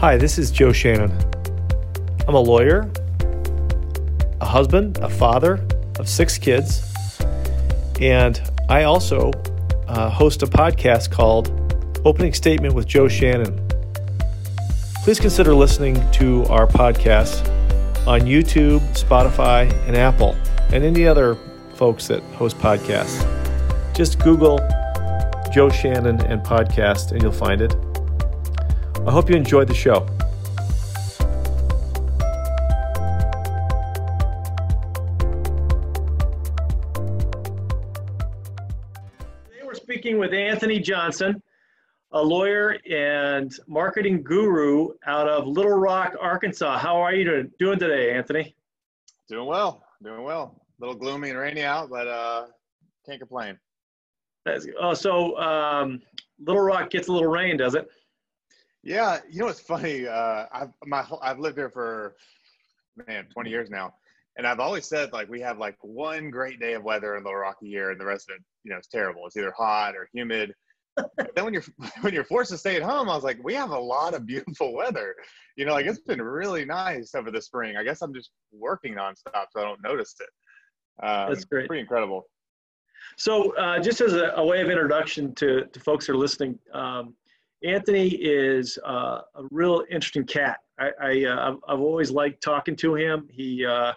Hi, this is Joe Shannon. I'm a lawyer, a husband, a father of six kids, and I also uh, host a podcast called Opening Statement with Joe Shannon. Please consider listening to our podcast on YouTube, Spotify, and Apple, and any other folks that host podcasts. Just Google Joe Shannon and podcast, and you'll find it. I hope you enjoyed the show. Today we're speaking with Anthony Johnson, a lawyer and marketing guru out of Little Rock, Arkansas. How are you doing today, Anthony? Doing well, doing well. A little gloomy and rainy out, but uh, can't complain. That's, oh, so um, Little Rock gets a little rain, does it? Yeah, you know it's funny. Uh, I've my I've lived here for man 20 years now, and I've always said like we have like one great day of weather in Little Rock a year, and the rest of it, you know, it's terrible. It's either hot or humid. but then when you're when you're forced to stay at home, I was like, we have a lot of beautiful weather. You know, like it's been really nice over the spring. I guess I'm just working nonstop, so I don't notice it. Um, That's great. Pretty incredible. So, uh, just as a, a, way of introduction to, to folks who are listening, um, Anthony is uh, a real interesting cat. I, I uh, I've always liked talking to him. He uh,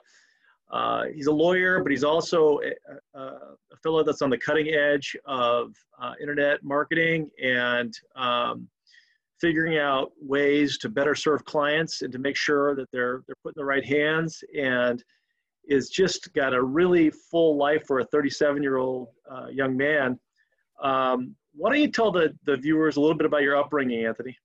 uh, he's a lawyer, but he's also a, a, fellow that's on the cutting edge of uh, internet marketing and um, figuring out ways to better serve clients and to make sure that they're they're put in the right hands and is just got a really full life for a 37 year old uh, young man. Um, why don't you tell the, the viewers a little bit about your upbringing, Anthony?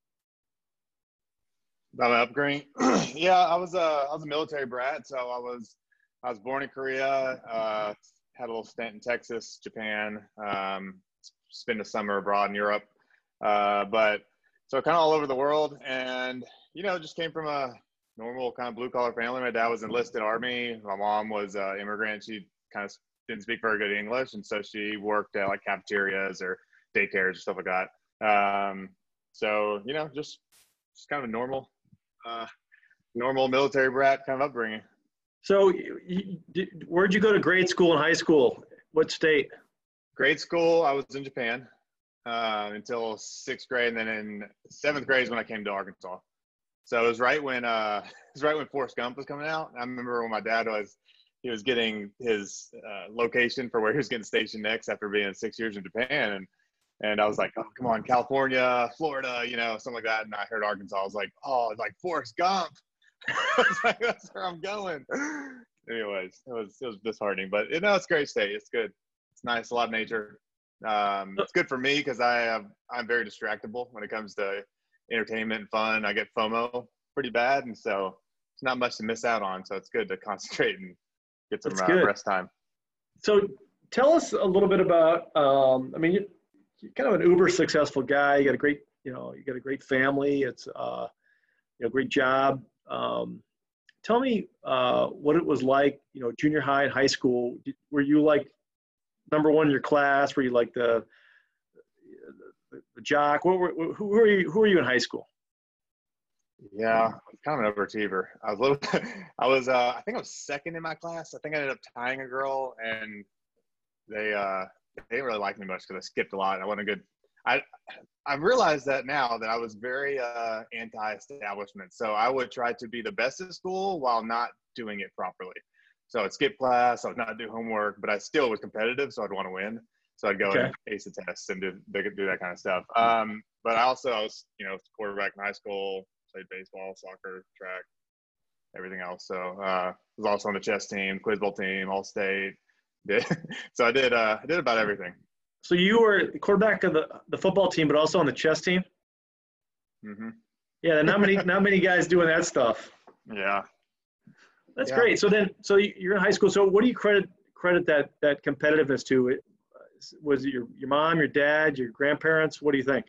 About my upbringing, yeah, I was a I was a military brat, so I was I was born in Korea, uh, had a little stint in Texas, Japan, um, spent a summer abroad in Europe, uh, but so kind of all over the world, and you know, just came from a normal kind of blue collar family. My dad was enlisted army. My mom was an immigrant. She kind of didn't speak very good English, and so she worked at like cafeterias or daycares and stuff like that. Um, so you know, just just kind of a normal, uh, normal military brat kind of upbringing. So, you, did, where'd you go to grade school and high school? What state? Grade school, I was in Japan uh, until sixth grade, and then in seventh grade is when I came to Arkansas. So it was right when uh, it was right when Forrest Gump was coming out. I remember when my dad was he was getting his uh, location for where he was getting stationed next after being six years in Japan, and and I was like, oh come on, California, Florida, you know, something like that. And I heard Arkansas. I was like, oh, like Forrest Gump. like, that's where I'm going. Anyways, it was it was disheartening, but you know, it's a great state. It's good. It's nice. A lot of nature. Um, it's good for me because I have I'm very distractible when it comes to entertainment and fun. I get FOMO pretty bad, and so it's not much to miss out on. So it's good to concentrate and get some uh, rest time. So tell us a little bit about. Um, I mean, you, are kind of an uber successful guy. You got a great, you know, you got a great family. It's uh, you know, great job. Um, tell me uh, what it was like. You know, junior high and high school. Were you like number one in your class? Were you like the the jock? What were, who were you? Who were you in high school? Yeah, kind of an overachiever. I was little. I was. Uh, I think I was second in my class. I think I ended up tying a girl, and they uh, they didn't really like me much because I skipped a lot. I wasn't a good. I I realized that now that I was very uh, anti-establishment. So I would try to be the best at school while not doing it properly. So I'd skip class. I would not do homework, but I still was competitive, so I'd want to win. So I'd go okay. and ace a test and do, do that kind of stuff. Um, but I also I was you know quarterback in high school, played baseball, soccer, track, everything else. So uh, was also on the chess team, quiz bowl team, all state. Did, so I did uh, I did about everything. So you were the quarterback of the, the football team, but also on the chess team. Mm-hmm. Yeah, not many not many guys doing that stuff. Yeah. That's yeah. great. So then, so you're in high school. So what do you credit credit that that competitiveness to? was it your, your mom, your dad, your grandparents? What do you think?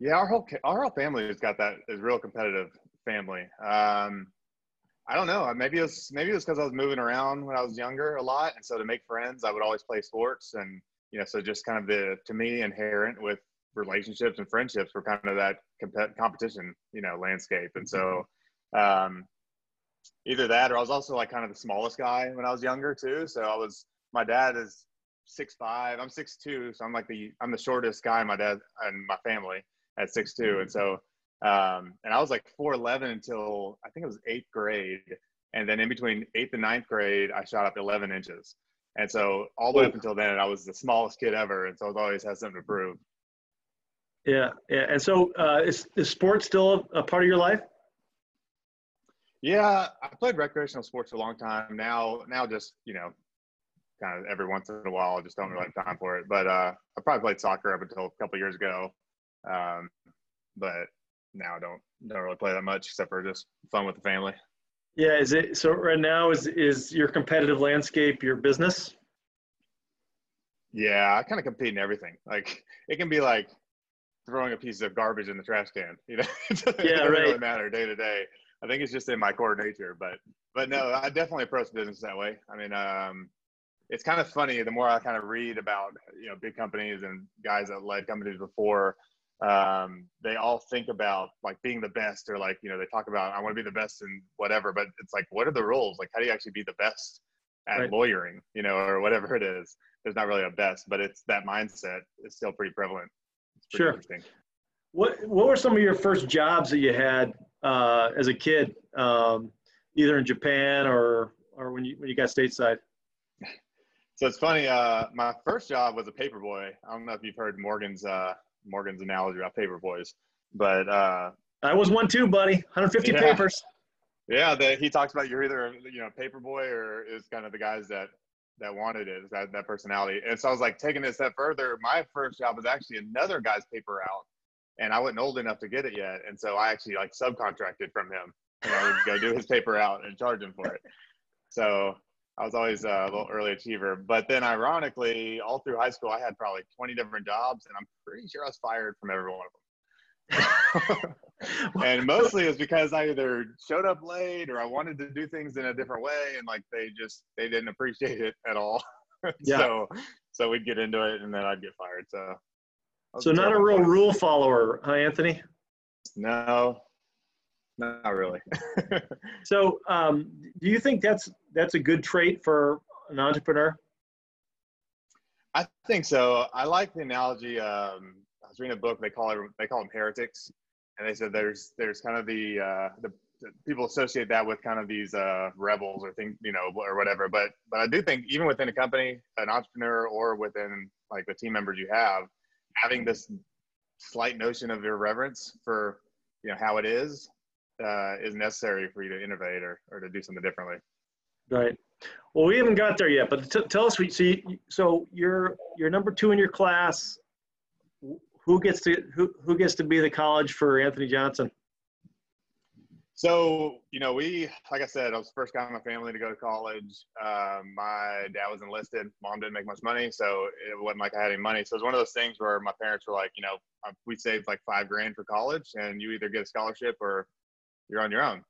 Yeah, our whole our whole family has got that is real competitive family. Um, I don't know. Maybe it was maybe it was because I was moving around when I was younger a lot, and so to make friends, I would always play sports, and you know, so just kind of the to me inherent with relationships and friendships were kind of that comp- competition, you know, landscape. And so, um, either that or I was also like kind of the smallest guy when I was younger too. So I was, my dad is six five, I'm six two, so I'm like the I'm the shortest guy in my dad and my family at six two, and so um, and I was like four eleven until I think it was eighth grade, and then in between eighth and ninth grade, I shot up eleven inches, and so all the way up until then, I was the smallest kid ever, and so I always had something to prove. Yeah, yeah, and so uh, is is sports still a, a part of your life? Yeah, I played recreational sports for a long time. Now, now just you know, kind of every once in a while. I just don't really have time for it. But uh, I probably played soccer up until a couple years ago. Um, but now I don't don't really play that much except for just fun with the family. Yeah, is it so right now is is your competitive landscape your business? Yeah, I kind of compete in everything. Like it can be like throwing a piece of garbage in the trash can. You know, it doesn't, yeah, it doesn't right. really matter day to day. I think it's just in my core nature. But but no, I definitely approach business that way. I mean, um, it's kind of funny the more I kind of read about you know big companies and guys that led companies before. Um, they all think about like being the best, or like you know they talk about I want to be the best in whatever. But it's like, what are the rules? Like, how do you actually be the best at Right. lawyering? You know, or whatever it is. There's not really a best, but it's that mindset is still pretty prevalent. It's pretty Sure. What What were some of your first jobs that you had uh, as a kid, um, either in Japan or or when you when you got stateside? So it's funny. Uh, my first job was a paper boy. I don't know if you've heard Morgan's uh, Morgan's analogy about paper boys, but uh, I was one too, buddy. 150 Yeah. papers. yeah, the, he talks about you're either you know paper boy or is kind of the guys that that wanted it, that that personality. And so I was like taking it a step further. My first job was actually another guy's paper out, and I wasn't old enough to get it yet, and so I actually like subcontracted from him. And I would go do his paper out and charge him for it. So I was always a little early achiever. But then, ironically, all through high school, I had probably 20 different jobs, and I'm pretty sure I was fired from every one of them. and mostly it's because I either showed up late or I wanted to do things in a different way, and like they just they didn't appreciate it at all. Yeah. so so we'd get into it, and then I'd get fired. So So not a real rule follower, huh, Anthony? No, not really. So um, do you think that's that's a good trait for an entrepreneur? I think so. I like the analogy. Um, I was reading a book. They call it they call them heretics, and they said there's there's kind of the uh, the, people associate that with kind of these uh, rebels or think you know or whatever. But but I do think even within a company, an entrepreneur or within like the team members you have, having this slight notion of irreverence for you know how it is uh, is necessary for you to innovate or, or to do something differently. Right. Well, we haven't got there yet, but t- tell us. So, you, so you're you're number two in your class. Who gets to who who gets to be the college for Anthony Johnson? So, you know, we, like I said, I was the first guy in my family to go to college. Um, my dad was enlisted. Mom didn't make much money. So it wasn't like I had any money. So it was one of those things where my parents were like, you know, uh, we saved like five grand for college and you either get a scholarship or you're on your own.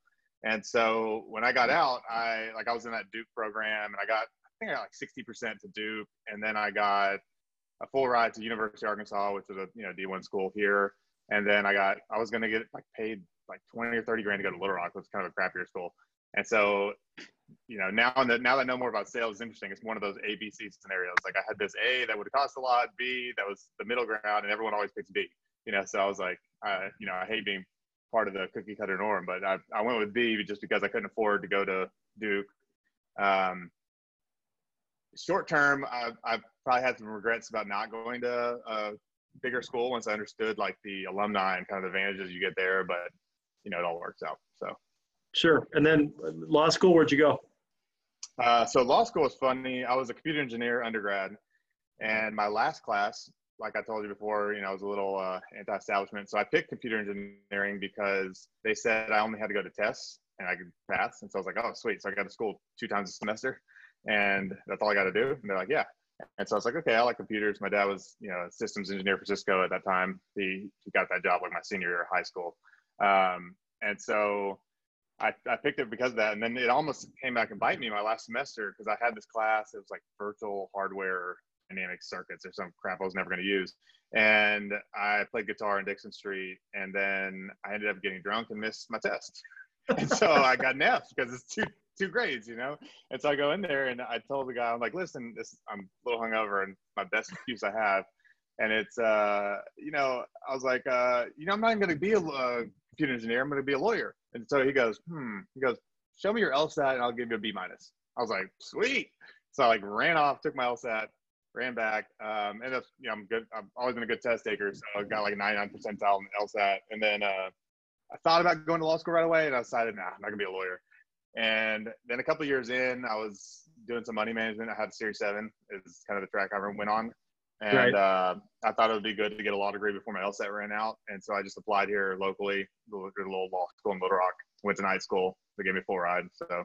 And so when I got out, I, like, I was in that Duke program and I got, I think I got like 60% to Duke. And then I got a full ride to University of Arkansas, which is a, you know, D1 school here. And then I got, I was going to get like paid like 20 or 30 grand to go to Little Rock, which is kind of a crappier school. And so, you know, now that now that I know more about sales, it's interesting. It's one of those A, B, C scenarios. Like I had this A that would cost a lot, B that was the middle ground, and everyone always picks B. You know, so I was like, uh, you know, I hate being part of the cookie cutter norm, but I, I went with B just because I couldn't afford to go to Duke. Um, short term, I, I probably had some regrets about not going to a bigger school once I understood like the alumni and kind of the advantages you get there, but you know, it all works out. So, Sure. And then law school. Where'd you go? uh, so law school was funny. I was a computer engineer undergrad, and my last class, like I told you before, you know, I was a little uh, anti-establishment. So I picked computer engineering because they said I only had to go to tests and I could pass. And so I was like, oh, sweet. So I got to school two times a semester, and that's all I got to do. And they're like, yeah. And so I was like, okay, I like computers. My dad was, you know, a systems engineer for Cisco at that time. He, he got that job like my senior year of high school. Um, and so I, I picked it because of that. And then it almost came back and bite me my last semester because I had this class. It was like virtual hardware dynamic circuits or some crap I was never going to use. And I played guitar in Dickson Street, and then I ended up getting drunk and missed my test. and so I got an F because it's two two grades, you know. And so I go in there and I told the guy, I'm like, listen, this I'm a little hungover and my best excuse I have, and it's uh, you know, I was like, uh, you know, I'm not even going to be a uh, computer engineer. I'm going to be a lawyer. And so he goes, hmm. He goes, show me your LSAT and I'll give you a B minus. I was like, sweet. So I like ran off, took my LSAT, ran back. Um, ended up, you know, I'm good. I've always been a good test taker, so I got like a 99 percentile in the LSAT. And then uh, I thought about going to law school right away, and I decided, nah, I'm not gonna be a lawyer. And then a couple years in, I was doing some money management. I had a Series Seven, is kind of the track I went on, and right. uh, I thought it would be good to get a law degree before my LSAT ran out. And so I just applied here locally, a little law school in Little Rock. Went to night school. They gave me a full ride, so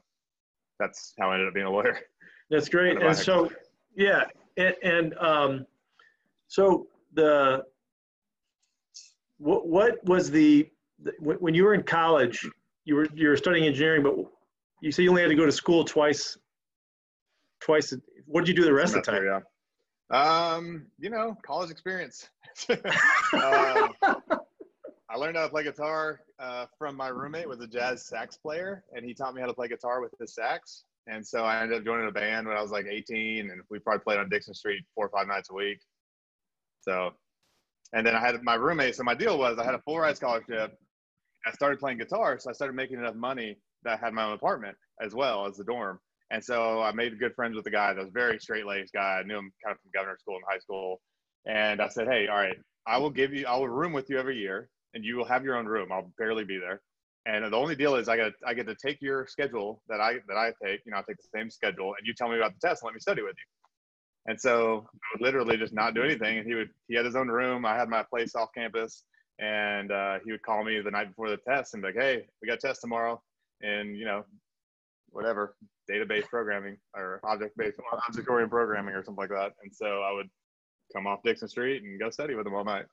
that's how I ended up being a lawyer. That's great. And so, yeah, and, and um, so the what what was the when you were in college? You were you were studying engineering, but you said you only had to go to school twice. Twice. What did you do the rest Semester, of the time? Yeah. Um, you know, college experience. uh, I learned how to play guitar uh, from my roommate, was a jazz sax player, and he taught me how to play guitar with his sax. And so I ended up joining a band when I was like 18, and we probably played on Dickson Street four or five nights a week. So, and then I had my roommate. So my deal was I had a full ride scholarship. I started playing guitar, so I started making enough money that I had my own apartment as well as the dorm. And so I made good friends with the guy that was very straight laced guy. I knew him kind of from governor school in high school. And I said, Hey, all right, I will give you, I will room with you every year and you will have your own room. I'll barely be there. And the only deal is I get I get to take your schedule that I that I take. You know, I take the same schedule, and you tell me about the test and let me study with you. And so I would literally just not do anything. And he would he had his own room. I had my place off campus, and uh, he would call me the night before the test and be like, "Hey, we got a test tomorrow," and you know, whatever database programming or object based object oriented programming or something like that. And so I would come off Dickson Street and go study with him all night.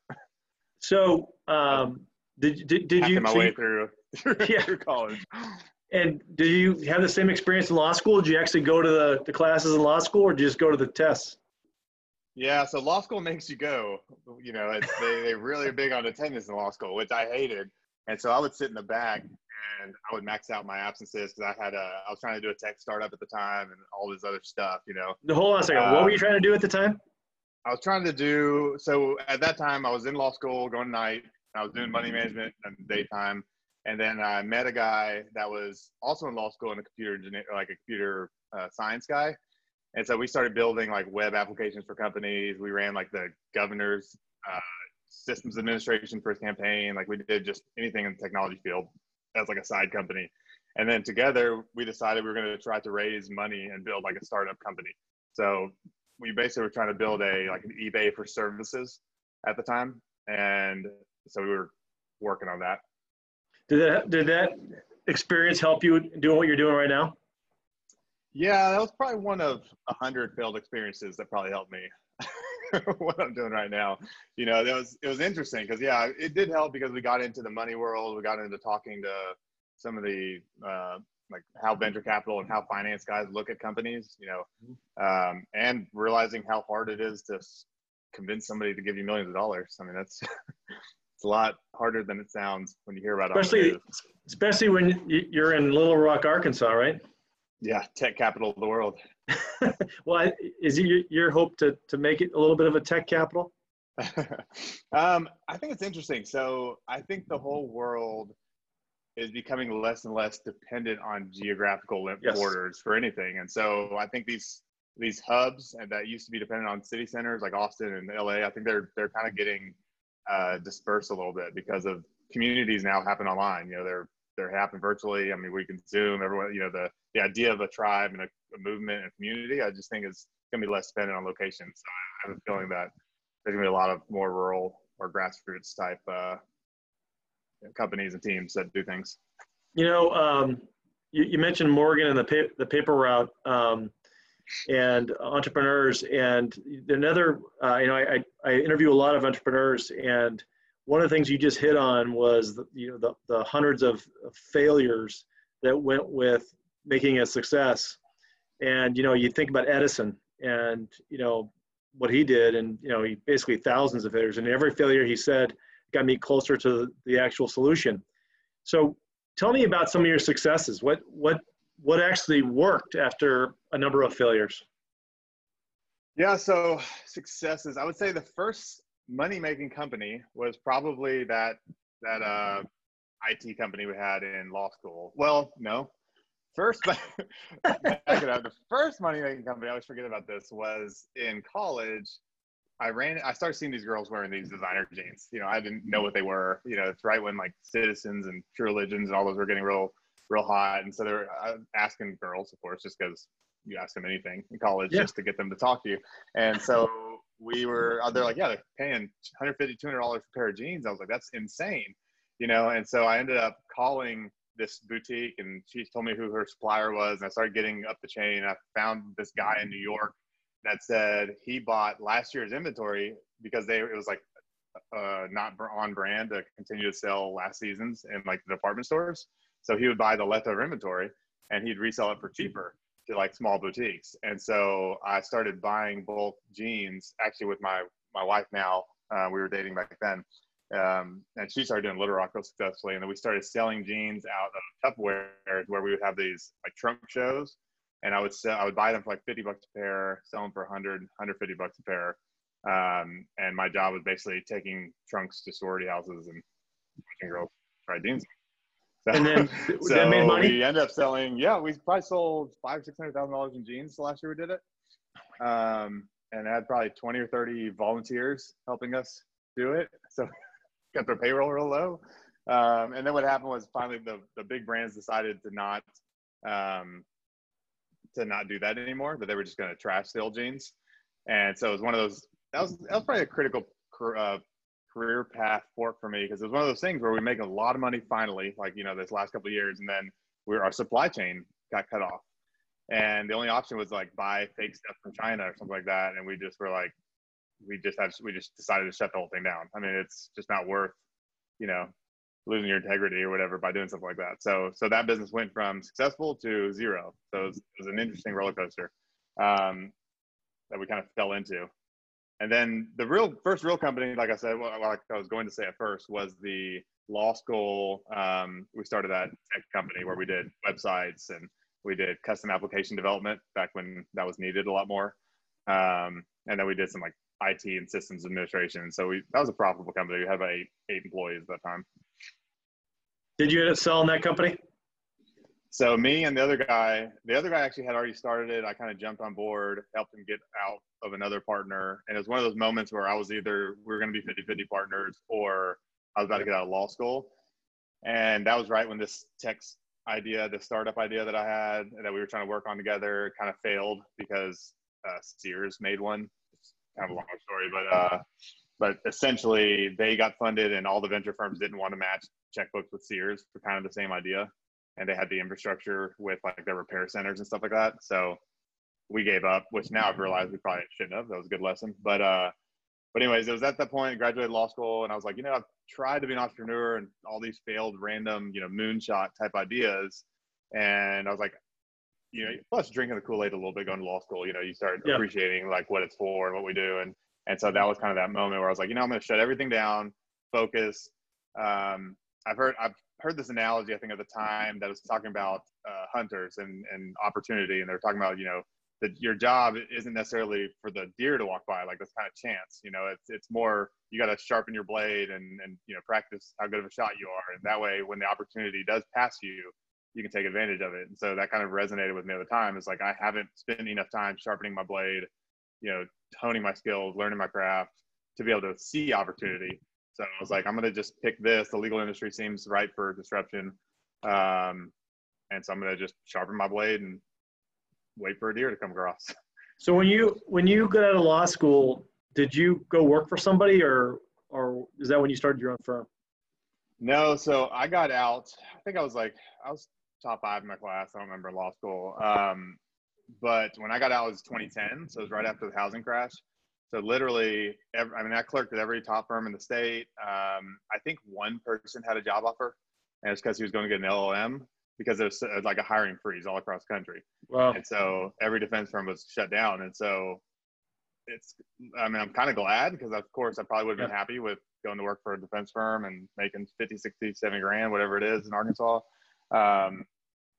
So um, did did, did you my so way you, through, yeah. through college? And did you have the same experience in law school? Did you actually go to the, the classes in law school, or did you just go to the tests? Yeah, so law school makes you go. You know, it's, they they really are big on attendance in law school, which I hated. And so I would sit in the back and I would max out my absences because I had a I was trying to do a tech startup at the time and all this other stuff. You know. Hold on a second. what were you um, trying to do at the time? I was trying to do so at that time. I was in law school, going night. I was doing money management in the daytime, and then I met a guy that was also in law school and a computer engineer, like a computer uh, science guy. And so we started building like web applications for companies. We ran like the governor's uh, systems administration for his campaign. Like we did just anything in the technology field as like a side company. And then together we decided we were going to try to raise money and build like a startup company. So we basically were trying to build a like an eBay for services at the time, and so we were working on that. Did that did that experience help you doing what you're doing right now? Yeah, that was probably one of a hundred failed experiences that probably helped me. what I'm doing right now, you know, that was it was interesting because yeah, it did help because we got into the money world, we got into talking to some of the uh, like how venture capital and how finance guys look at companies, you know, mm-hmm. um, and realizing how hard it is to convince somebody to give you millions of dollars. I mean, that's it's a lot harder than it sounds when you hear about especially it. Especially when you're in Little Rock, Arkansas, right? Yeah, tech capital of the world. well, is it your hope to to make it a little bit of a tech capital? um, I think it's interesting. So I think the whole world is becoming less and less dependent on geographical yes. borders for anything. And so I think these these hubs and that used to be dependent on city centers like Austin and LA, I think they're they're kind of getting uh, dispersed a little bit because of communities now happen online. You know, they're they're happen virtually. I mean, we can Zoom. Everyone, you know, the the idea of a tribe and a, a movement and community, I just think is going to be less dependent on location. So I have a feeling that there's going to be a lot of more rural or grassroots type uh, companies and teams that do things. You know, um, you, you, mentioned Morgan and the pa- the paper route um, and entrepreneurs, and another. Uh, you know, I, I interview a lot of entrepreneurs, and one of the things you just hit on was the, you know the, the hundreds of failures that went with making a success. And you know, you think about Edison, and you know, what he did, and you know, he basically thousands of failures, and every failure he said got me closer to the actual solution. So, tell me about some of your successes. What what what actually worked after a number of failures? Yeah, so successes. I would say the first money making company was probably that that uh, IT company we had in law school. Well, no, first back it up. The first money making company I always forget about this was in college. I ran. I started seeing these girls wearing these designer jeans. You know, I didn't know what they were. You know, it's right when like Citizens and True Religions and all those were getting real, real hot, and so they're uh, asking girls, of course, just because you ask them anything in college yeah. just to get them to talk to you. And so we were, uh, they're like, yeah, they're paying 150 $200 per pair of jeans. I was like, that's insane, you know? And so I ended up calling this boutique and she told me who her supplier was. And I started getting up the chain. I found this guy in New York that said he bought last year's inventory because they, it was like, uh, not on brand to continue to sell last season's in like the department stores. So he would buy the leftover inventory and he'd resell it for cheaper to like small boutiques. And so I started buying bulk jeans actually with my, my wife now. Uh, we were dating back then. Um, and she started doing Little Rock real successfully. And then we started selling jeans out of Tupperware where we would have these like trunk shows. And I would sell, I would buy them for like 50 bucks a pair, sell them for 100, 150 bucks a pair. Um, and my job was basically taking trunks to sorority houses and watching girls try jeans and then so that made money. We ended up selling. Yeah, we probably sold five, six hundred thousand dollars in jeans the last year we did it. Um, and had probably twenty or thirty volunteers helping us do it. So got their payroll real low. Um, and then what happened was finally the the big brands decided to not um, to not do that anymore. That they were just going to trash the old jeans. And so it was one of those. That was that was probably a critical uh, career path fork for me because it was one of those things where we make a lot of money finally, like you know, this last couple of years, and then we our supply chain got cut off, and the only option was like buy fake stuff from China or something like that, and we just were like, we just had we just decided to shut the whole thing down. I mean, it's just not worth, you know, losing your integrity or whatever by doing something like that. So so that business went from successful to zero. So it was, it was an interesting roller coaster um, that we kind of fell into and then the real first real company, like I said, like I was going to say at first, was the law school. Um, we started that tech company where we did websites and we did custom application development back when that was needed a lot more. Um, and then we did some like IT and systems administration. So we that was a profitable company. We had about eight eight employees at that time. Did you end up selling that company? So me and the other guy, the other guy actually had already started it. I kind of jumped on board, helped him get out of another partner. And it was one of those moments where I was either we were going to be 50-50 partners or I was about to get out of law school. And that was right when this tech idea, the startup idea that I had that we were trying to work on together kind of failed because uh, Sears made one. It's kind of a long story, but uh, but essentially they got funded and all the venture firms didn't want to match checkbooks with Sears for kind of the same idea and they had the infrastructure with like their repair centers and stuff like that. So we gave up, which now I've realized we probably shouldn't have. That was a good lesson. But uh, but anyways, it was at that point, I graduated law school, and I was like, you know, I've tried to be an entrepreneur and all these failed random, you know, moonshot type ideas. And I was like, you know, plus drinking the Kool-Aid a little bit going to law school, you know, you start yeah. appreciating like what it's for and what we do. And and so that was kind of that moment where I was like, you know, I'm gonna shut everything down, focus. Um, I've heard I've heard this analogy, I think, at the time that was talking about uh, hunters and, and opportunity. And they're talking about, you know, that your job isn't necessarily for the deer to walk by, like this kind of chance. You know, it's, it's more, you got to sharpen your blade and, and, you know, practice how good of a shot you are. And that way, when the opportunity does pass you, you can take advantage of it. And so that kind of resonated with me at the time. It's like, I haven't spent enough time sharpening my blade, you know, honing my skills, learning my craft to be able to see opportunity so I was like, I'm gonna just pick this. The legal industry seems ripe for disruption, um, and so I'm gonna just sharpen my blade and wait for a deer to come across. So when you when you got out of law school, did you go work for somebody, or or is that when you started your own firm? No, so I got out. I think I was like I was top five in my class. I don't remember law school. Um, but when I got out, it was 2010, so it was right after the housing crash. So literally, every, I mean, I clerked at every top firm in the state. Um, I think one person had a job offer, and it's because he was going to get an LLM because there's was like a hiring freeze all across the country. Wow. And so every defense firm was shut down. And so it's, I mean, I'm kind of glad because of course I probably would have been yeah. happy with going to work for a defense firm and making 50, 60, 70 grand, whatever it is in Arkansas. Um,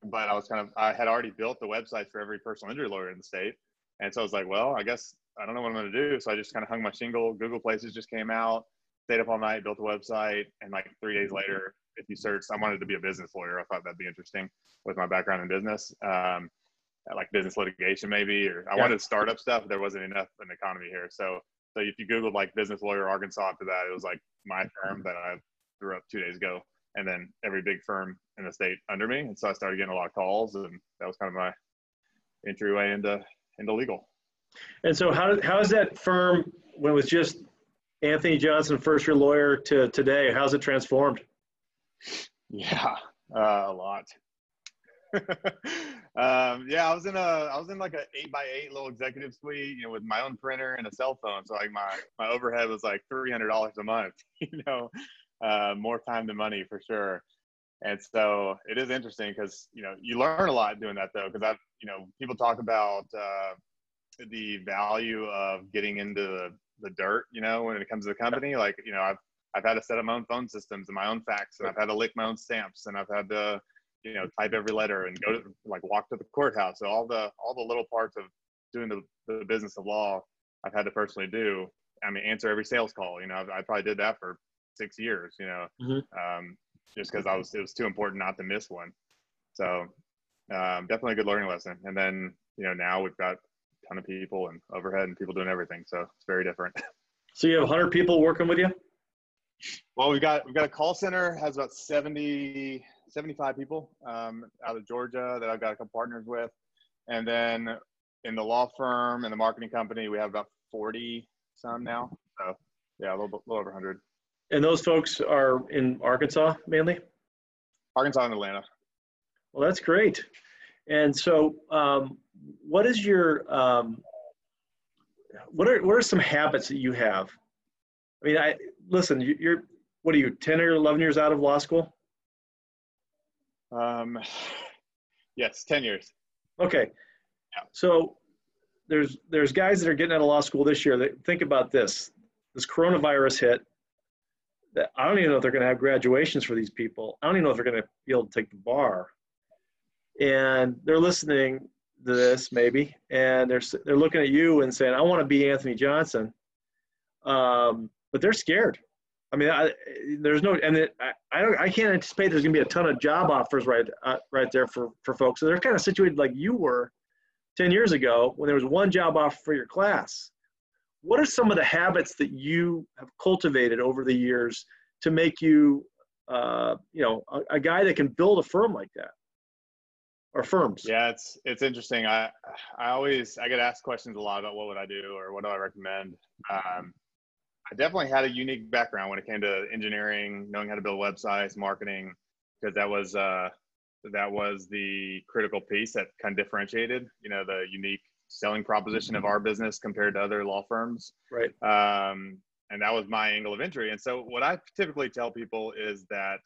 but I was kind of, I had already built the website for every personal injury lawyer in the state. And so I was like, well, I guess I don't know what I'm going to do. So I just kind of hung my shingle. Google Places just came out, stayed up all night, built a website. And like three days later, if you search, I wanted to be a business lawyer. I thought that'd be interesting with my background in business. Um, like business litigation maybe, or I yeah. wanted startup stuff. There wasn't enough in the economy here. So, so if you Googled like business lawyer Arkansas after that, it was like my firm that I threw up two days ago and then every big firm in the state under me. And so I started getting a lot of calls and that was kind of my entryway into, into legal. And so how, how is that firm when it was just Anthony Johnson, first year lawyer to today, how's it transformed? Yeah, uh, a lot. um, yeah, I was in a, I was in like an eight by eight little executive suite, you know, with my own printer and a cell phone. So like my, my overhead was like $300 a month, you know, uh, more time than money for sure. And so it is interesting because, you know, you learn a lot doing that though. Cause I've, you know, people talk about, uh, the value of getting into the, the dirt, you know, when it comes to the company, like, you know, I've, I've had to set up my own phone systems and my own fax and I've had to lick my own stamps and I've had to, you know type every letter and go to like walk to the courthouse. So all the all the little parts of doing the, the business of law i've had to personally do. I mean answer every sales call you know i, I probably did that for six years you know mm-hmm. um, just because i was it was too important not to miss one. So um, definitely a good learning lesson. And then you know now we've got ton of people and overhead and people doing everything so it's very different so you have 100 people working with you well we've got we've got a call center has about 70 75 people um, out of Georgia that I've got a couple partners with. And then in the law firm and the marketing company, we have about 40 some now. So yeah, a little, little over 100. And those folks are in Arkansas mainly? Arkansas and Atlanta. Well, that's great. And so, um, what is your um, what are what are some habits that you have? I mean, I listen. You're what are you, ten or eleven years out of law school? Um, yes, ten years. Okay. Yeah. So there's there's guys that are getting out of law school this year that think about this. This coronavirus hit. That I don't even know if they're going to have graduations for these people. I don't even know if they're going to be able to take the bar. And they're listening to this maybe, and they're they're looking at you and saying, "I want to be Anthony Johnson," um, but they're scared. I mean, I, there's no, and it, I, I, don't, I can't anticipate there's going to be a ton of job offers right, uh, right there for, for folks. So they're kind of situated like you were 10 years ago when there was one job offer for your class. What are some of the habits that you have cultivated over the years to make you, uh, you know, a, a guy that can build a firm like that? Or firms? Yeah, it's it's interesting. I I always I get asked questions a lot about what would I do or what do I recommend. Um, I definitely had a unique background when it came to engineering, knowing how to build websites, marketing, because that was uh, that was the critical piece that kind of differentiated, you know, the unique selling proposition of our business compared to other law firms. Right. Um, and that was my angle of entry. And so, what I typically tell people is that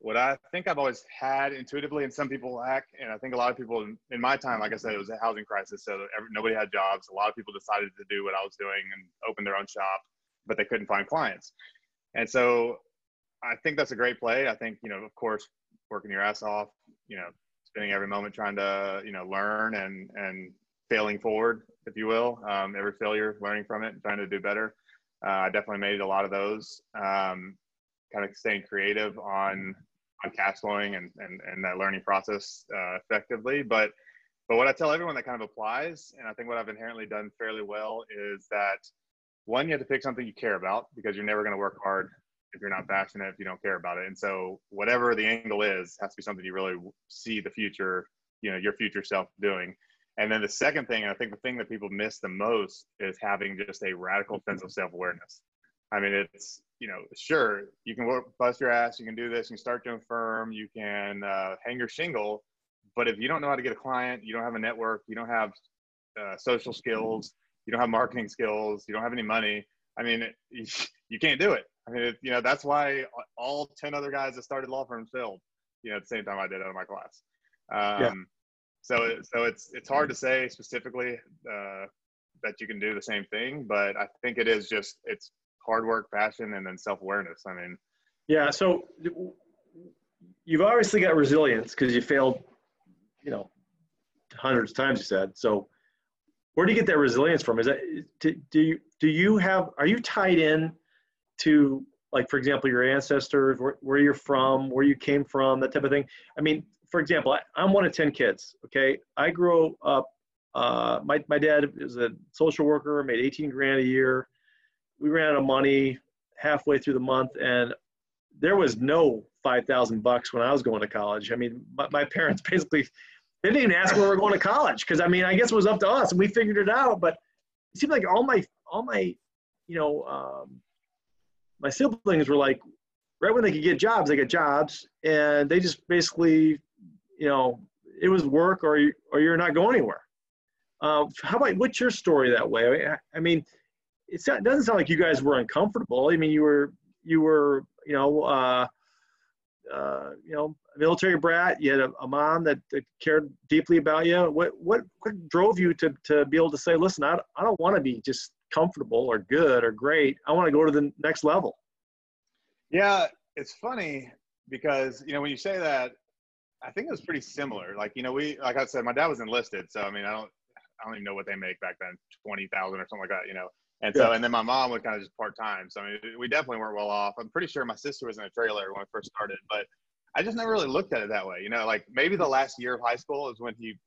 what I think I've always had intuitively, and some people lack, and I think a lot of people in my time, like I said, it was a housing crisis, so every, nobody had jobs. A lot of people decided to do what I was doing and open their own shop but they couldn't find clients. And so I think that's a great play. I think, you know, of course, working your ass off, you know, spending every moment trying to, you know, learn and, and failing forward, if you will, um, every failure, learning from it trying to do better. Uh, I definitely made a lot of those, um, kind of staying creative on, on cash flowing and, and, and that learning process uh, effectively. But, but what I tell everyone that kind of applies, and I think what I've inherently done fairly well is that one, you have to pick something you care about because you're never going to work hard if you're not passionate, if you don't care about it. And so whatever the angle is, has to be something you really see the future, you know, your future self doing. And then the second thing, and I think the thing that people miss the most is having just a radical sense of self-awareness. I mean, it's, you know, sure, you can work, bust your ass, you can do this, you can start doing firm, you can uh, hang your shingle, but if you don't know how to get a client, you don't have a network, you don't have uh, social skills, you don't have marketing skills, you don't have any money. I mean, you, you can't do it. I mean, it, you know, that's why all 10 other guys that started law firms failed, you know, at the same time I did out of my class. Um, yeah. So, so it's, it's hard to say specifically, uh, that you can do the same thing, but I think it is just it's hard work, passion, and then self awareness. I mean, yeah. So you've obviously got resilience because you failed, you know, hundreds of times. You said so. Where do you get that resilience from? Is that do, do you do you have are you tied in to like for example your ancestors where, where you're from where you came from that type of thing i mean for example I, i'm one of 10 kids okay i grew up uh, my, my dad is a social worker made 18 grand a year we ran out of money halfway through the month and there was no 5000 bucks when i was going to college i mean my, my parents basically they didn't even ask where we we're going to college because i mean i guess it was up to us and we figured it out but it seemed like all my all my you know um, my siblings were like, right when they could get jobs, they got jobs, and they just basically, you know, it was work or or you're not going anywhere. Uh, how about what's your story that way? I mean, it doesn't sound like you guys were uncomfortable. I mean, you were you were you know uh, uh, you know a military brat. You had a, a mom that, that, cared deeply about you. What what what drove you to to be able to say, listen, I I don't want to be just comfortable or good or great. I want to go to the next level. Yeah, it's funny because you know when you say that, I think it was pretty similar. Like you know we like I said, my dad was enlisted, so I mean I don't I don't even know what they make back then, twenty thousand or something like that. You know. And so, yeah. and then my mom was kind of just part time. So I mean, we definitely weren't well off. I'm pretty sure my sister was in a trailer when I first started, but I just never really looked at it that way. You know, like maybe the last year of high school is when he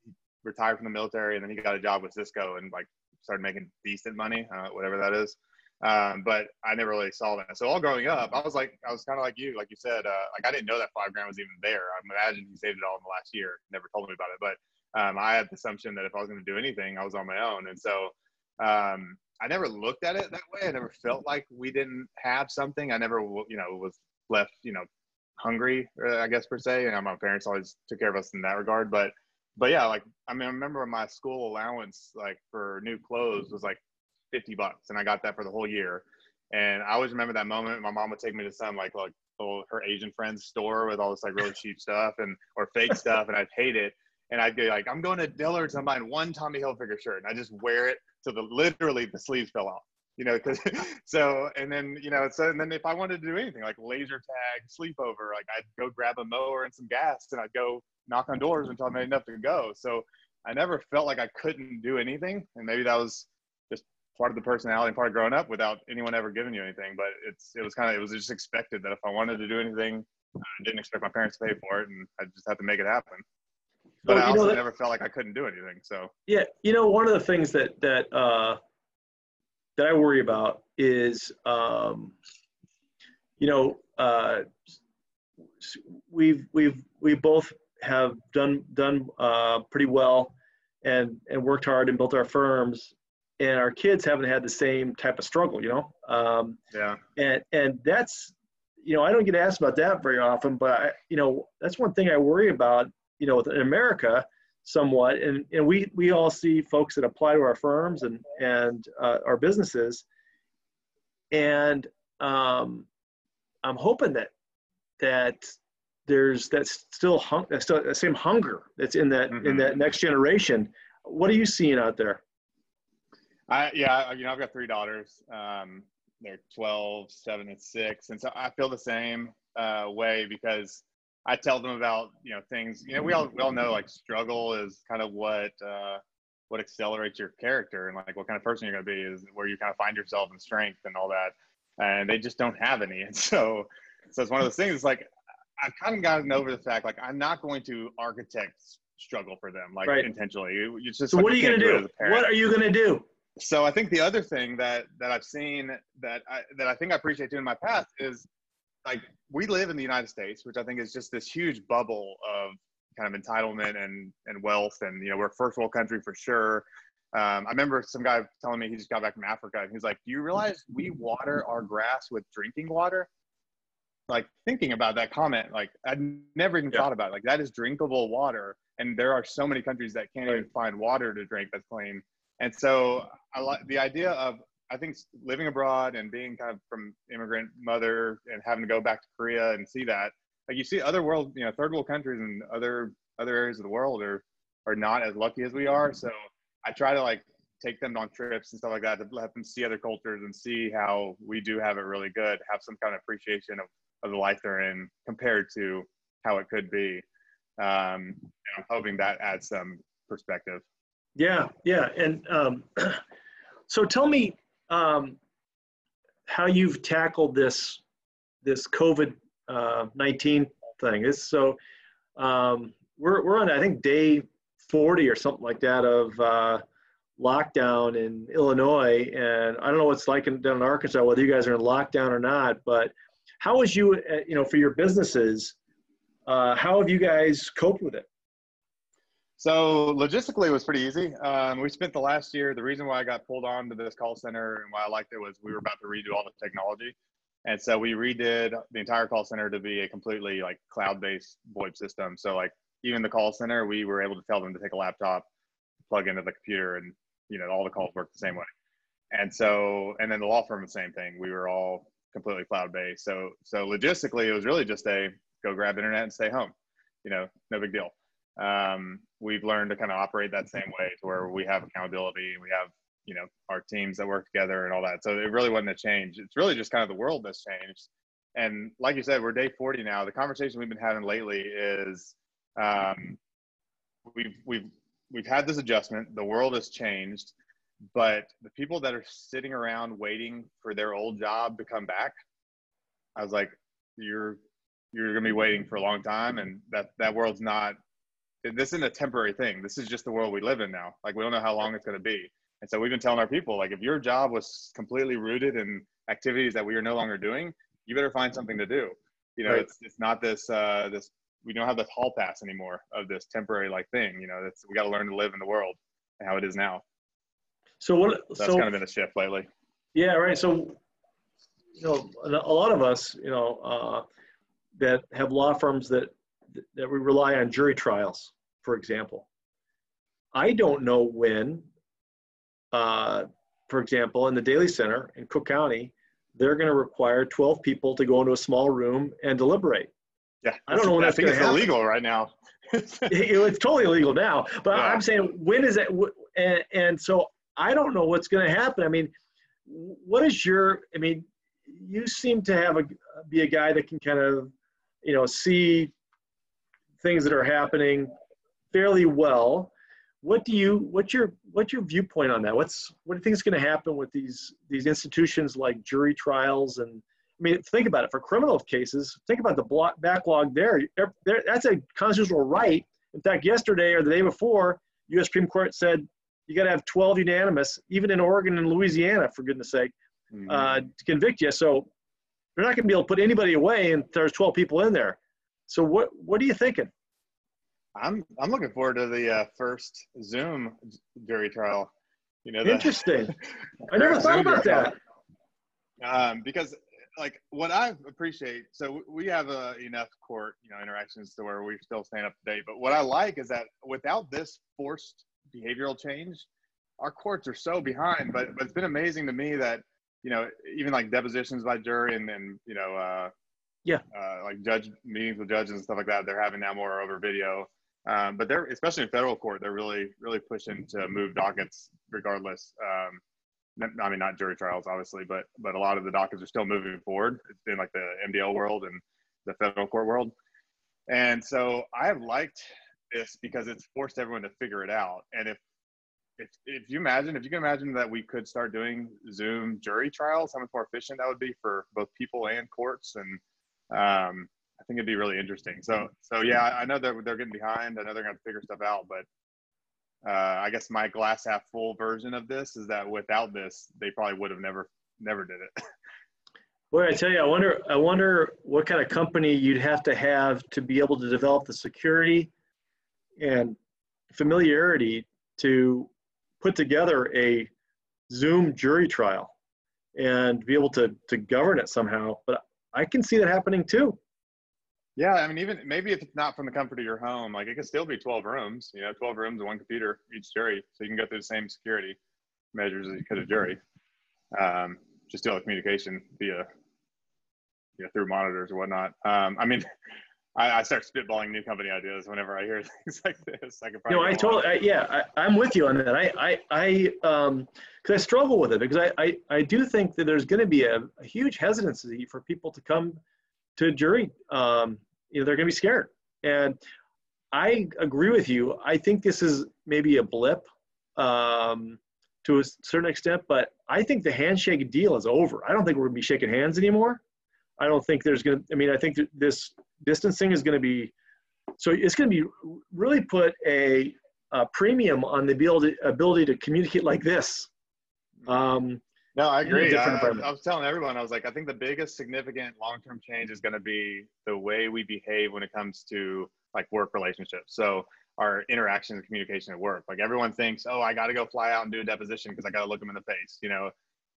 retired from the military and then he got a job with Cisco and like started making decent money, uh, whatever that is. Um, but I never really saw that. So all growing up, I was like, I was kind of like you, like you said, uh, like I didn't know that five grand was even there. I imagine he saved it all in the last year. Never told me about it, but um, I had the assumption that if I was going to do anything, I was on my own. And so um, I never looked at it that way. I never felt like we didn't have something. I never, you know, was left, you know, hungry, uh, I guess per se. And my parents always took care of us in that regard. But but yeah, like I mean, I remember my school allowance like for new clothes was like fifty bucks, and I got that for the whole year. And I always remember that moment. My mom would take me to some like like oh, her Asian friend's store with all this like really cheap stuff and or fake stuff, and I'd hate it. And I'd be like, I'm going to Dillard's. I'm buying one Tommy Hilfiger shirt, and I just wear it till the literally the sleeves fell off. You know, because so and then you know so and then if I wanted to do anything like laser tag, sleepover, like I'd go grab a mower and some gas, and I'd go knock on doors until I made enough to go. So I never felt like I couldn't do anything. And maybe that was just part of the personality and part of growing up without anyone ever giving you anything. But it's it was kind of it was just expected that if I wanted to do anything, I didn't expect my parents to pay for it, and I just had to make it happen. But well, I also that, never felt like I couldn't do anything. So yeah, you know, one of the things that that uh, that I worry about is, um, you know, uh, we've we've we both have done done uh, pretty well and and worked hard and built our firms and our kids haven't had the same type of struggle you know um, yeah and and that's you know i don't get asked about that very often but I, you know that's one thing i worry about you know in america somewhat and and we we all see folks that apply to our firms and and uh, our businesses and um, i'm hoping that that there's that's still hung, that's still the same hunger that's in that mm-hmm. in that next generation. What are you seeing out there? I yeah, you know, I've got three daughters. Um, they're 12, 7, and 6. And so I feel the same uh, way because I tell them about, you know, things, you know, we all, we all know like struggle is kind of what, uh, what accelerates your character and like what kind of person you're going to be is where you kind of find yourself in strength and all that. And they just don't have any. And so, so it's one of those things. It's like I've kind of gotten over the fact like I'm not going to architect struggle for them like right. intentionally. It's just so what are you going to do? What are you going to do? So I think the other thing that that I've seen that I that I think I appreciate doing in my past is like we live in the United States, which I think is just this huge bubble of kind of entitlement and and wealth, and you know we're a first world country for sure. Um, I remember some guy telling me he just got back from Africa, and he's like, "Do you realize we water our grass with drinking water?" like thinking about that comment like i'd never even yeah. thought about it like that is drinkable water and there are so many countries that can't right. even find water to drink that's clean and so i like the idea of i think living abroad and being kind of from immigrant mother and having to go back to korea and see that like you see other world you know third world countries and other other areas of the world are are not as lucky as we are so i try to like take them on trips and stuff like that to let them see other cultures and see how we do have it really good, have some kind of appreciation of, of the life they're in compared to how it could be. Um, and I'm hoping that adds some perspective. Yeah, yeah. And um, so tell me um, how you've tackled this this COVID uh, 19 thing. It's so um, we're, we're on, I think, day 40 or something like that of uh, lockdown in Illinois. And I don't know what's like in, down in Arkansas, whether you guys are in lockdown or not, but how was you, uh, you know, for your businesses, uh, how have you guys coped with it? So logistically, it was pretty easy. Um, we spent the last year. The reason why I got pulled on to this call center and why I liked it was we were about to redo all the technology, and so we redid the entire call center to be a completely like cloud-based VoIP system. So like even the call center, we were able to tell them to take a laptop, plug into the computer, and you know all the calls work the same way. And so, and then the law firm the same thing. We were all completely cloud-based. So so logistically, it was really just a go grab internet and stay home. You know, no big deal. Um, we've learned to kind of operate that same way to where we have accountability. We have you know our teams that work together and all that. So it really wasn't a change. It's really just kind of the world that's changed. And like you said, we're day 40 now. The conversation we've been having lately is um, we've we've we've had this adjustment. The world has changed, but the people that are sitting around waiting for their old job to come back, I was like, you're you're gonna be waiting for a long time, and that that world's not. This isn't a temporary thing. This is just the world we live in now. Like we don't know how long it's gonna be, and so we've been telling our people, like, if your job was completely rooted in activities that we are no longer doing, you better find something to do. You know, right. it's it's not this uh, this we don't have this hall pass anymore of this temporary like thing. You know, that's we got to learn to live in the world and how it is now. So what? So that's so, kind of been a shift lately. Yeah, right. So you know, a lot of us, you know, uh, that have law firms that that we rely on jury trials, for example. I don't know when, uh, for example, in the Daley Center in Cook County, they're going to require 12 people to go into a small room and deliberate. Yeah, I don't know when that's going to happen. illegal right now. it's totally illegal now, but yeah. I'm saying when is it? And, and so I don't know what's going to happen. I mean, what is your? I mean, you seem to have a be a guy that can kind of, you know, see things that are happening fairly well. What do you? What's your? What's your viewpoint on that? What's what do you think is going to happen with these these institutions like jury trials and I mean, think about it. For criminal cases, think about the block, backlog there. there. That's a constitutional right. In fact, yesterday or the day before, U.S. Supreme Court said you got to have 12 unanimous, even in Oregon and Louisiana, for goodness sake, mm-hmm. uh, to convict you. So they're not going to be able to put anybody away, and there's 12 people in there. So what what are you thinking? I'm I'm looking forward to the uh, first Zoom jury trial. You know, the, interesting. I never thought about that. Um, because like what I appreciate. So we have a enough court, you know, interactions to where we still stand up to date. But what I like is that without this forced behavioral change, our courts are so behind. But but it's been amazing to me that you know even like depositions by jury and then you know uh, yeah uh, like judge meetings with judges and stuff like that. They're having now more over video. Um, but they're especially in federal court, they're really really pushing to move dockets regardless. Um, I mean, not jury trials, obviously, but but a lot of the dockets are still moving forward in like the MDL world and the federal court world. And so I have liked this because it's forced everyone to figure it out. And if if if you imagine, if you can imagine that we could start doing Zoom jury trials, how much more efficient that would be for both people and courts, and um, I think it'd be really interesting. So so yeah, I know that they're getting behind. I know they're going to figure stuff out, but uh, I guess my glass half full version of this is that without this, they probably would have never never did it. Boy, I tell you, I wonder, I wonder what kind of company you'd have to have to be able to develop the security and familiarity to put together a Zoom jury trial and be able to to govern it somehow. But I can see that happening too. Yeah, I mean, even maybe if it's not from the comfort of your home, like it could still be 12 rooms, you know, 12 rooms and one computer each jury. So you can go through the same security measures as you could a jury. Um, just deal with communication via, you know, through monitors or whatnot. Um, I mean, I, I, start spitballing new company ideas whenever I hear things like this. I could probably. No, I totally. I, yeah, I, am with you on that. I, I, I, um, because I struggle with it because I, I, I do think that there's going to be a, a, huge hesitancy for people to come to a jury. Um, you know, they're going to be scared, and I agree with you. I think this is maybe a blip um, to a certain extent, but I think the handshake deal is over. I don't think we're going to be shaking hands anymore. I don't think there's going to. I mean, I think this distancing is going to be so it's going to be really put a, a premium on the ability ability to communicate like this. Um, no, I agree. I, I, was telling everyone, I was like, I think the biggest significant long term change is going to be the way we behave when it comes to like work relationships. So our interaction and communication at work. Like everyone thinks, oh, I got to go fly out and do a deposition because I got to look them in the face. You know,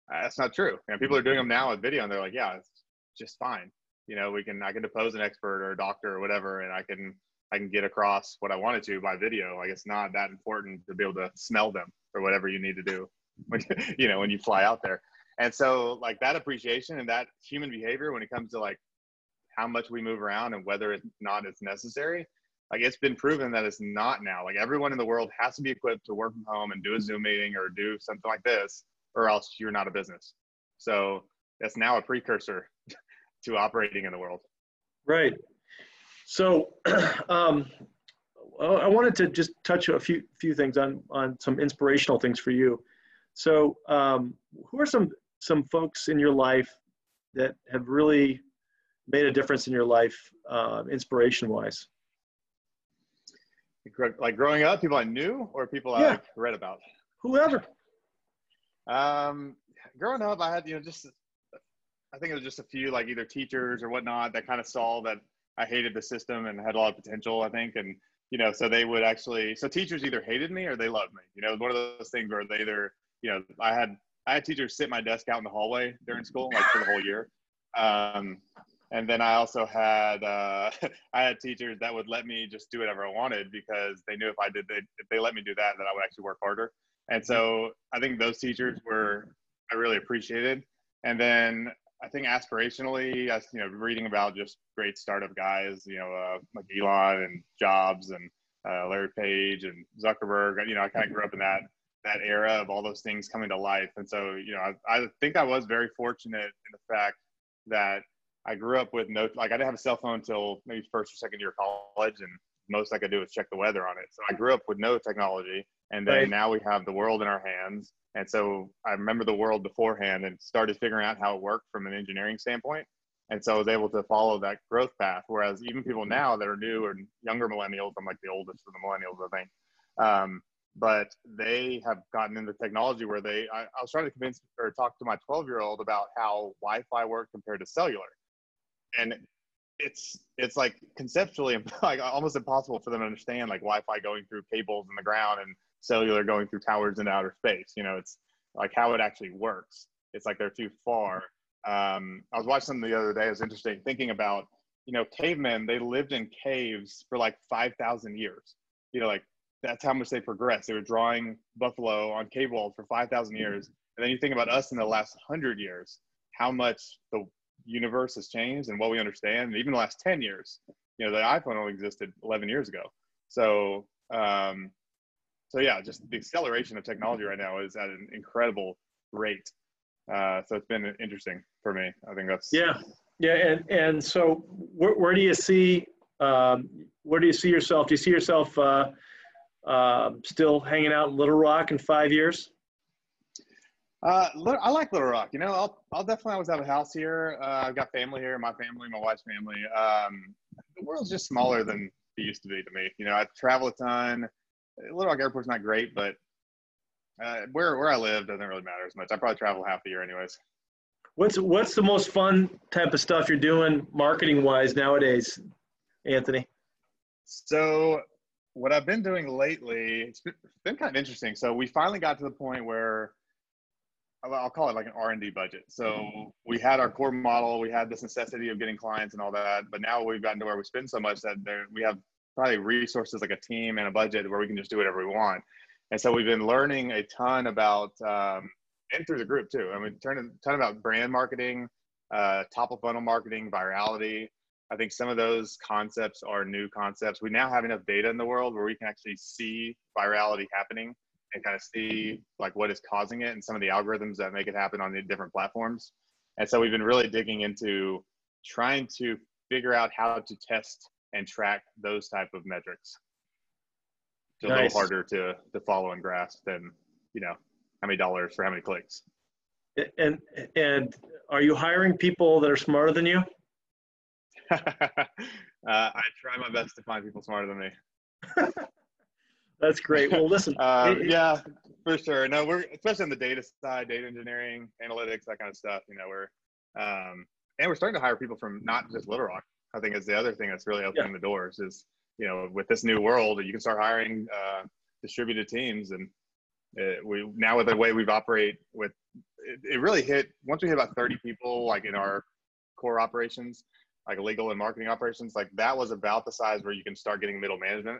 that's not true. And people are doing them now with video, and they're like, yeah, it's just fine. You know, we can I can depose an expert or a doctor or whatever, and I can I can get across what I wanted to by video. Like it's not that important to be able to smell them or whatever you need to do when you know when you fly out there. And so like that appreciation and that human behavior when it comes to like how much we move around and whether or not it's necessary like it's been proven that it's not now like everyone in the world has to be equipped to work from home and do a zoom meeting or do something like this or else you're not a business so that's now a precursor to operating in the world right so um, i wanted to just touch a few few things on on some inspirational things for you so um, who are some some folks in your life that have really made a difference in your life, uh, inspiration wise? Like growing up, people I knew or people yeah. I read about? Whoever. Um, growing up, I had, you know, just, I think it was just a few like either teachers or whatnot that kind of saw that I hated the system and had a lot of potential, I think. And, you know, so they would actually, so teachers either hated me or they loved me. You know, one of those things where they either, you know, I had, I had teachers sit my desk out in the hallway during school, like for the whole year. Um, and then I also had uh, I had teachers that would let me just do whatever I wanted because they knew if I did they, if they let me do that that I would actually work harder. And so I think those teachers were I really appreciated. And then I think aspirationally, I you know reading about just great startup guys, you know uh, like Elon and Jobs and uh, Larry Page and Zuckerberg. You know I kind of grew up in that that era of all those things coming to life. And so you know I, I think I was very fortunate in the fact that I grew up with no, like I didn't have a cell phone until maybe first or second year of college, and most I could do was check the weather on it. So I grew up with no technology, and then right. now we have the world in our hands. And so I remember the world beforehand and started figuring out how it worked from an engineering standpoint. And so I was able to follow that growth path. Whereas even people now that are new or younger millennials, I'm like the oldest of the millennials, I think. Um, but they have gotten into technology where they, I, I was trying to convince or talk to my 12 year old about how Wi Fi worked compared to cellular and it's it's like conceptually like almost impossible for them to understand like Wi-Fi going through cables in the ground and cellular going through towers into outer space. You know, it's like how it actually works. It's like they're too far. Um, I was watching something the other day. It was interesting thinking about you know cavemen. They lived in caves for like five thousand years. You know, like that's how much they progressed. They were drawing buffalo on cave walls for five thousand years, and then you think about us in the last hundred years. How much the universe has changed and what we understand. And even the last 10 years, you know, the iPhone only existed 11 years ago. So, um, so yeah, just the acceleration of technology right now is at an incredible rate. Uh, so it's been interesting for me. I think that's yeah, yeah. And and so where, where do you see um, where do you see yourself? Do you see yourself uh, uh, still hanging out in Little Rock in five years? Uh, I like Little Rock. You know, I'll, I'll definitely always have a house here. Uh, I've got family here, my family, my wife's family. Um, the world's just smaller than it used to be to me. You know, I travel a ton. Little Rock Airport's not great, but uh, where where I live doesn't really matter as much. I probably travel half the year, anyways. What's what's the most fun type of stuff you're doing marketing wise nowadays, Anthony? So what I've been doing lately, it's been, kind of interesting. So we finally got to the point where I'll call it like an R&D budget. So mm-hmm. we had our core model, we had this necessity of getting clients and all that, but now we've gotten to where we spend so much that there, we have probably resources like a team and a budget where we can just do whatever we want. And so we've been learning a ton about, um, and through the group too. I mean, turn a ton about brand marketing, uh, top of funnel marketing, virality. I think some of those concepts are new concepts. We now have enough data in the world where we can actually see virality happening and kind of see like what is causing it and some of the algorithms that make it happen on the different platforms. And so we've been really digging into trying to figure out how to test and track those type of metrics. It's a nice. little harder to to follow and grasp than you know how many dollars for how many clicks. And and are you hiring people that are smarter than you? uh, I try my best to find people smarter than me. That's great. Well, listen. uh, yeah, for sure. No, we're especially on the data side, data engineering, analytics, that kind of stuff. You know, we're um, and we're starting to hire people from not just Little Rock. I think is the other thing that's really opening yeah. the doors is you know with this new world you can start hiring uh, distributed teams and it, we now with the way we've operate with it, it really hit once we hit about 30 people like in our core operations like legal and marketing operations like that was about the size where you can start getting middle management.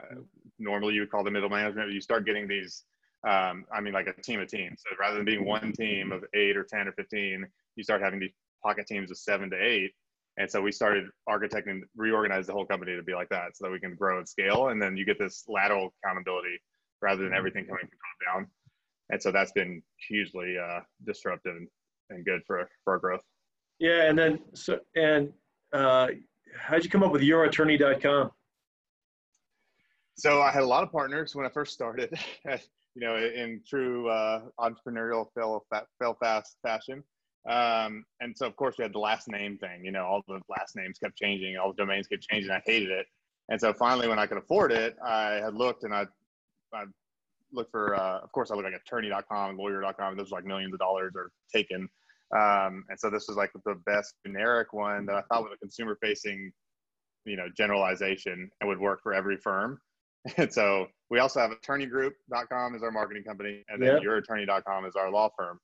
Uh, normally you would call the middle management but you start getting these um, i mean like a team of teams. So rather than being one team of eight or 10 or 15 you start having these pocket teams of seven to eight and so we started architecting, reorganize the whole company to be like that so that we can grow and scale. And then you get this lateral accountability rather than everything coming from top down. And so that's been hugely uh, disruptive and good for, for our growth. Yeah. And then, so, and uh, how'd you come up with yourattorney.com? So I had a lot of partners when I first started, you know, in true uh, entrepreneurial fail, fail fast fashion. Um, and so of course we had the last name thing, you know, all the last names kept changing, all the domains kept changing. I hated it. And so finally, when I could afford it, I had looked and I, I looked for, uh, of course I looked like attorney.com, lawyer.com. Those were like millions of dollars are taken. Um, and so this was like the best generic one that I thought was a consumer facing, you know, generalization and would work for every firm. And so we also have attorneygroup.com is our marketing company and then yep. yourattorney.com is our law firm.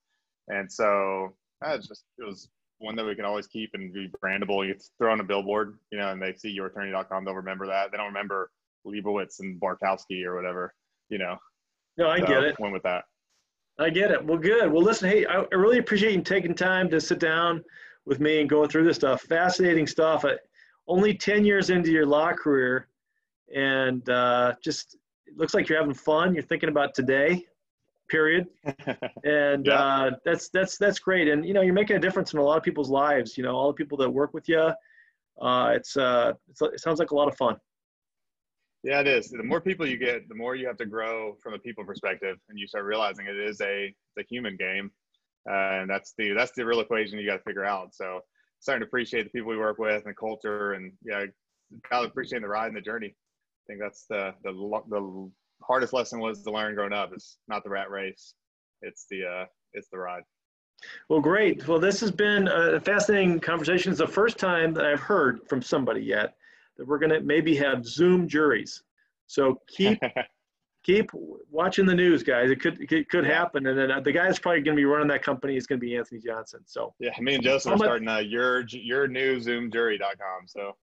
And so it's just it was one that we can always keep and be brandable. You throw on a billboard, you know, and they see yourattorney.com, they'll remember that. They don't remember Leibowitz and Barkowski or whatever, you know. No, I so get it. Went with that. I get it. Well, good. Well, listen, hey, I really appreciate you taking time to sit down with me and go through this stuff. Fascinating stuff. only 10 years into your law career, and uh, just it looks like you're having fun. You're thinking about today period. And yeah. uh, that's that's that's great. And you know you're making a difference in a lot of people's lives you know all the people that work with you uh, it's, uh, it's it sounds like a lot of fun. Yeah it is. The more people you get the more you have to grow from a people perspective and you start realizing it is a it's a human game. Uh, and that's the that's the real equation you got to figure out. So starting to appreciate the people we work with and the culture and yeah gotta appreciate the ride and the journey. I think that's the the the hardest lesson was to learn growing up is not the rat race. It's the uh, it's the ride. Well, great. Well, this has been a fascinating conversation. It's the first time that I've heard from somebody yet that we're going to maybe have Zoom juries. So keep keep watching the news, guys. It could it could happen, and then uh, the guy that's probably going to be running that company is going to be Anthony Johnson. So yeah, me and Joseph are starting uh, your your new ZoomJury.com. So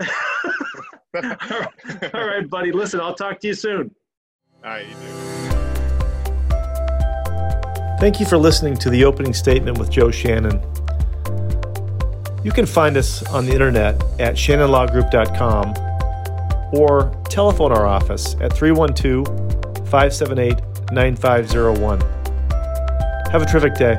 all right, buddy. Listen, I'll talk to you soon. Do. Thank you for listening to the opening statement with Joe Shannon. You can find us on the internet at shannonlawgroup.com or telephone our office at 312 578 9501. Have a terrific day.